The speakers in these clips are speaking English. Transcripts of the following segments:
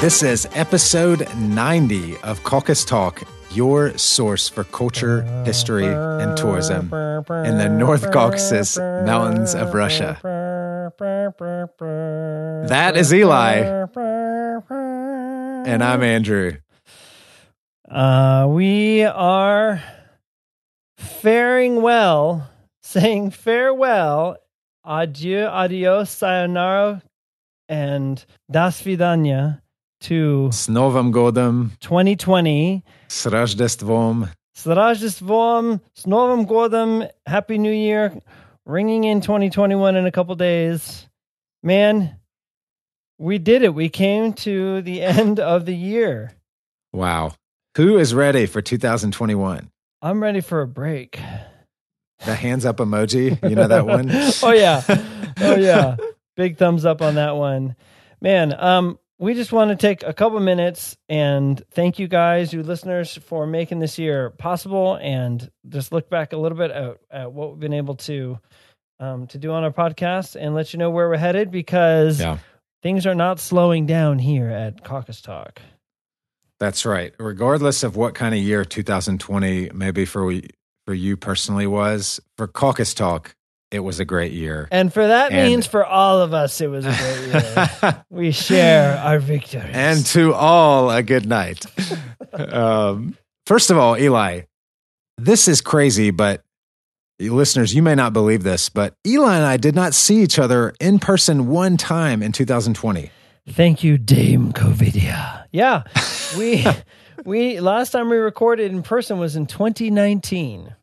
This is episode 90 of Caucus Talk, your source for culture, history, and tourism in the North Caucasus Mountains of Russia. That is Eli, and I'm Andrew. Uh, we are faring well, saying farewell, adieu, adios, sayonara, and das vidanya to S Novym Godem 2020. S Rajdestvom. S Rajdestvom. S Godem. Happy New Year. Ringing in 2021 in a couple days. Man, we did it. We came to the end of the year. Wow. Who is ready for 2021? I'm ready for a break. The hands up emoji, you know that one? oh yeah. Oh yeah. Big thumbs up on that one. Man, um we just want to take a couple minutes and thank you guys, you listeners, for making this year possible and just look back a little bit at, at what we've been able to um, to do on our podcast and let you know where we're headed because Yeah. things are not slowing down here at Caucus Talk. That's right. Regardless of what kind of year 2020 maybe for we, for you personally was, for Caucus Talk, it was a great year. And for that And- means for all of us it was a great year. we share our victories. and to all a good night. um, first of all, Eli, this is crazy, but listeners, you may not believe this, but Eli and I did not see each other in person one time in 2020. Thank you, Dame Covidia. Yeah, we we last time we recorded in person was in 2019.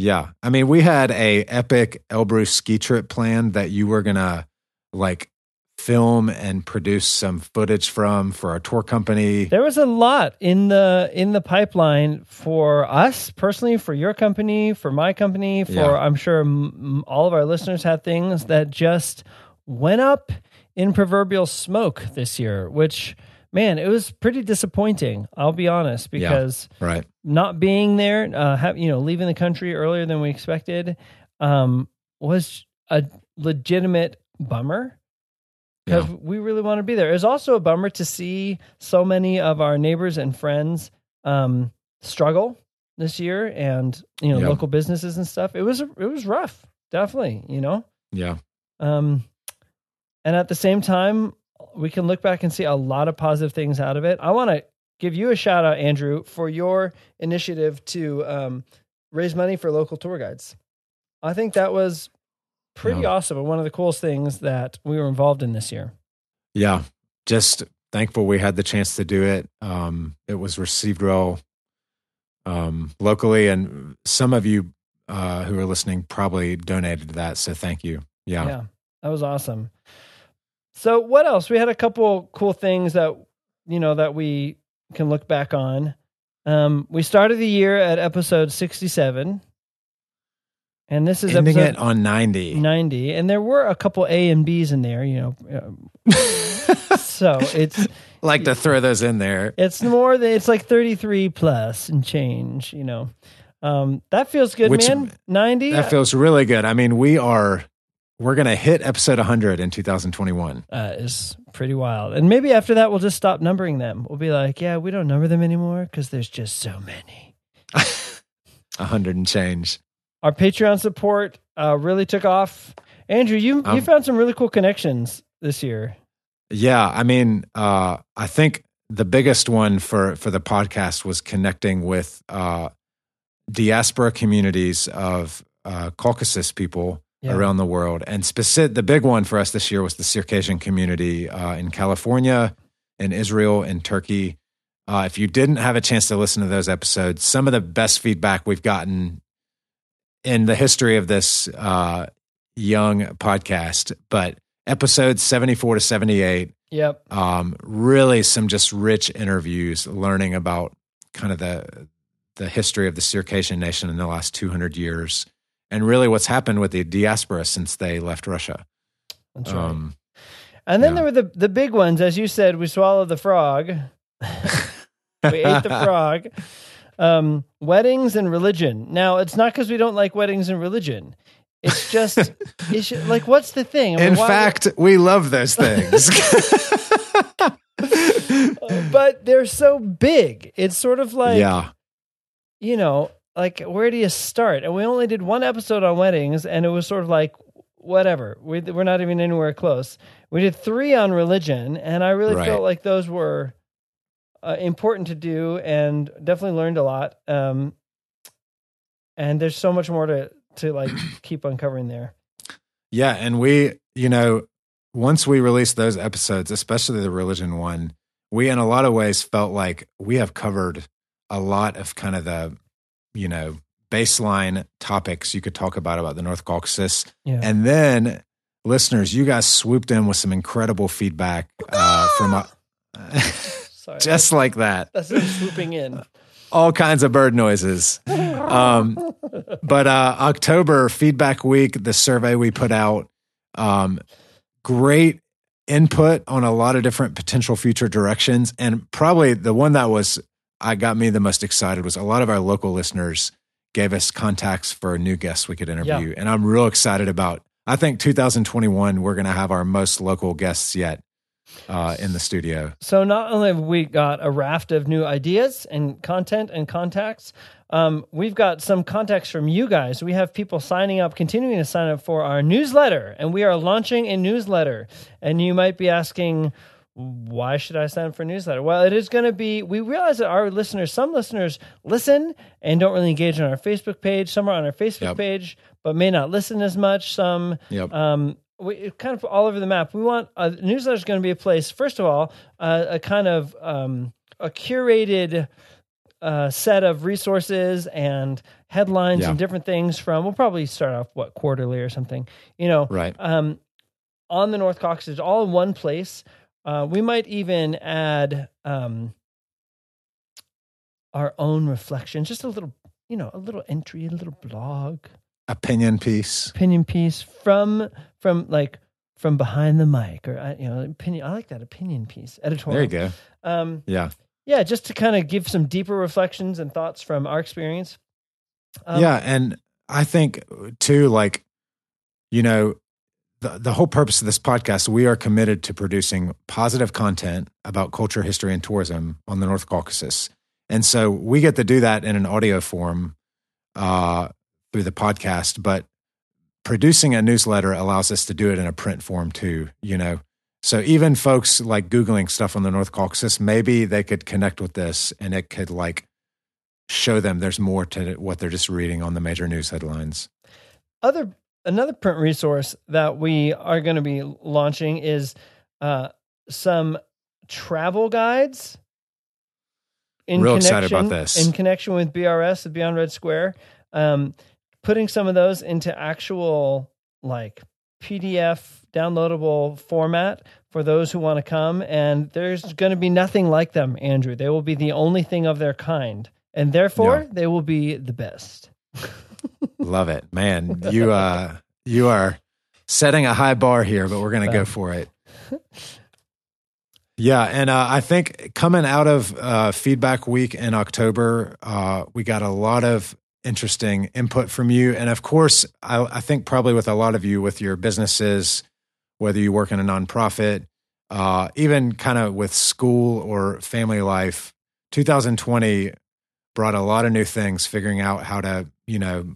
Yeah. I mean, we had a epic Elbrus ski trip planned that you were going to like film and produce some footage from for our tour company. There was a lot in the in the pipeline for us personally, for your company, for my company, for Yeah. I'm sure m- m- all of our listeners had things that just went up in proverbial smoke this year. Which man, it was pretty disappointing. I'll be honest because. Right. not being there, uh, have, you know, leaving the country earlier than we expected, um, was a legitimate bummer because Yeah. we really want to be there. It was also a bummer to see so many of our neighbors and friends um, struggle this year, and you know, Yeah. local businesses and stuff. It was it was rough, definitely. You know, Yeah. um, and at the same time, we can look back and see a lot of positive things out of it. I want to give you a shout out, Andrew, for your initiative to um, raise money for local tour guides. I think that was pretty Yeah. awesome and one of the coolest things that we were involved in this year. Yeah. Just thankful we had the chance to do it. Um, it was received well um, locally, and some of you uh, who are listening probably donated to that. So thank you. Yeah. Yeah, that was awesome. So, what else? We had a couple cool things that you know that we can look back on. Um, we started the year at episode sixty-seven, and this is Ending episode it on 90. 90 and there were a couple a and b's in there you know um, so it's like to throw those in there. it's more than it's like 33 plus and change you know um that feels good Which- man 90 That feels really good. I mean, we are we're going to hit episode 100 in 2021. uh, is pretty wild. And maybe after that we'll just stop numbering them. We'll be like yeah we don't number them anymore because there's just so many. 100 and change. our patreon support uh really took off. Andrew you you Um, found some really cool connections this year. Yeah, I mean, uh, I think the biggest one for for the podcast was connecting with uh, diaspora communities of uh, Caucasus people Yeah. around the world, and specific. The big one for us this year was the Circassian community uh, in California, in Israel, in Turkey. Uh, if you didn't have a chance to listen to those episodes, some of the best feedback we've gotten in the history of this uh, young podcast, but episodes 74 to 78 yep um, really some just rich interviews learning about kind of the the history of the Circassian nation in the last 200 years and really what's happened with the diaspora since they left Russia. that's right Um, And then Yeah. there were the the big ones, as you said. We swallowed the frog. we ate the frog. Um, weddings and religion. Now, it's not because we don't like weddings and religion. It's just, it's ju- like, what's the thing? I mean, In fact, we love those things. but they're so big. It's sort of like, yeah. you know, like where do you start? And we only did one episode on weddings, and it was sort of like, whatever. We, we're not even anywhere close. We did three on religion, and I really Right. felt like those were uh, important to do, and definitely learned a lot. Um, and there's so much more to to like keep uncovering there. Yeah, and we, you know, once we released those episodes, especially the religion one, we in a lot of ways felt like we have covered a lot of kind of the, you know, baseline topics you could talk about about the North Caucasus. Yeah. And then listeners, you guys swooped in with some incredible feedback uh, from uh, Sorry, just like that. that's, that's swooping in. all kinds of bird noises. Um, but uh, October feedback week, the survey we put out, um, great input on a lot of different potential future directions, and probably the one that was I got me the most excited was a lot of our local listeners gave us contacts for new guests we could interview, and I'm real excited about. I think 2021 we're going to have our most local guests yet uh, in the studio. So not only have we got a raft of new ideas and content and contacts, um, we've got some contacts from you guys. We have people signing up, continuing to sign up for our newsletter, and we are launching a newsletter. And you might be asking, why should I sign up for a newsletter? Well, it is going to be. We realize that our listeners, some listeners listen and don't really engage on our Facebook page. Some are on our Facebook Yep. page, but may not listen as much. Some Yep. um, we kind of all over the map. We want a newsletter is going to be a place. First of all, uh, a kind of um, a curated uh, set of resources and headlines Yeah. and different things from. We'll probably start off what quarterly or something. You know, Right. um, on the North Caucasus, all in one place. Uh, we might even add um, our own reflections, just a little, you know, a little entry, a little blog Opinion piece. opinion piece from from like from behind the mic or uh, you know opinion i like that opinion piece editorial There you go. um Yeah. yeah just to kind of give some deeper reflections and thoughts from our experience um, yeah, and I think too, like you know, the the whole purpose of this podcast, we are committed to producing positive content about culture, history, and tourism on the North Caucasus, and so we get to do that in an audio form uh, through the podcast, but producing a newsletter allows us to do it in a print form too. You know. So even folks like googling stuff on the North Caucasus, maybe they could connect with this, and it could like show them there's more to what they're just reading on the major news headlines. other another print resource that we are going to be launching is uh some travel guides in Real excited about connection- this. in connection with brs the beyond red square um putting some of those into actual like pdf downloadable format for those who want to come and there's going to be nothing like them andrew they will be the only thing of their kind and therefore Yeah. they will be the best Love it, man. You uh, you are setting a high bar here, but we're gonna go for it. Yeah, and uh, I think coming out of uh, feedback week in October, uh, we got a lot of interesting input from you, and of course, I, I think probably with a lot of you with your businesses, whether you work in a nonprofit, uh, even kind of with school or family life, 2020 brought a lot of new things, figuring out how to, you know,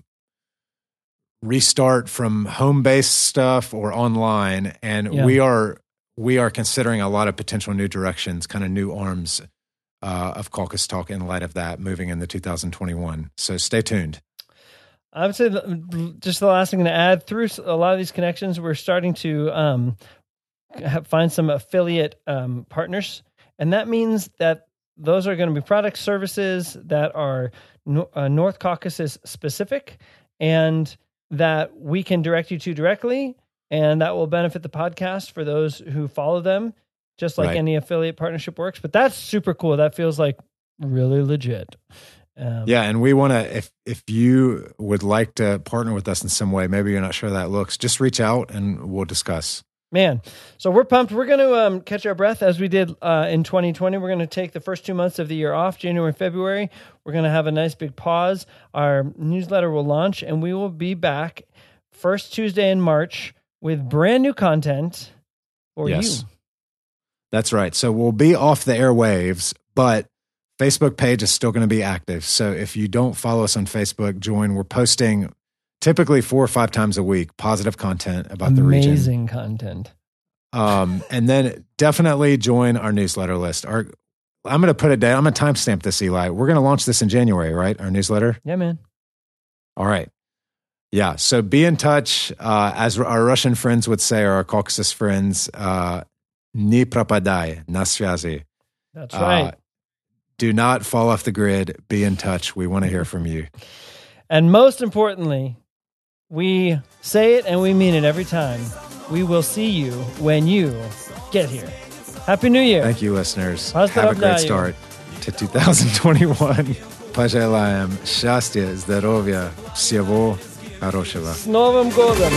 restart from home based stuff or online. And Yeah. we are we are considering a lot of potential new directions, kind of new arms uh, of Caucus Talk in light of that moving into 2021. So stay tuned. I would say just the last thing to add through a lot of these connections, we're starting to um, find some affiliate um, partners, and that means that those are going to be product services that are uh, North Caucasus specific, and that we can direct you to directly, and that will benefit the podcast for those who follow them, just like Right. any affiliate partnership works. But that's super cool. That feels like really legit. Um, Yeah, and we want to if if you would like to partner with us in some way, maybe you're not sure how that looks, just reach out and we'll discuss. Man, so we're pumped. We're going to um, catch our breath as we did uh, in 2020. We're going to take the first two months of the year off, January February. We're going to have a nice big pause. Our newsletter will launch, and we will be back first Tuesday in March with brand new content for Yes. you. That's right. So we'll be off the airwaves, but Facebook page is still going to be active. So if you don't follow us on Facebook, join. We're posting typically four or five times a week positive content about Amazing the region. Amazing content. Um, and then definitely join our newsletter list. Our, I'm going to put it down. I'm going to timestamp this, Eli. We're going to launch this in January, right? Our newsletter. Yeah, man. All right. Yeah. So be in touch. Uh, as our Russian friends would say, or our Caucasus friends, uh, ni propadai, na sviazi. That's right. Uh, do not fall off the grid. Be in touch. We want to hear from you. And most importantly, we say it and we mean it every time. We will see you when you get here. Happy New Year. Thank you, listeners. Have a great start to 2021. Пожелаем счастья, здоровья, всего хорошего. С Новым годом!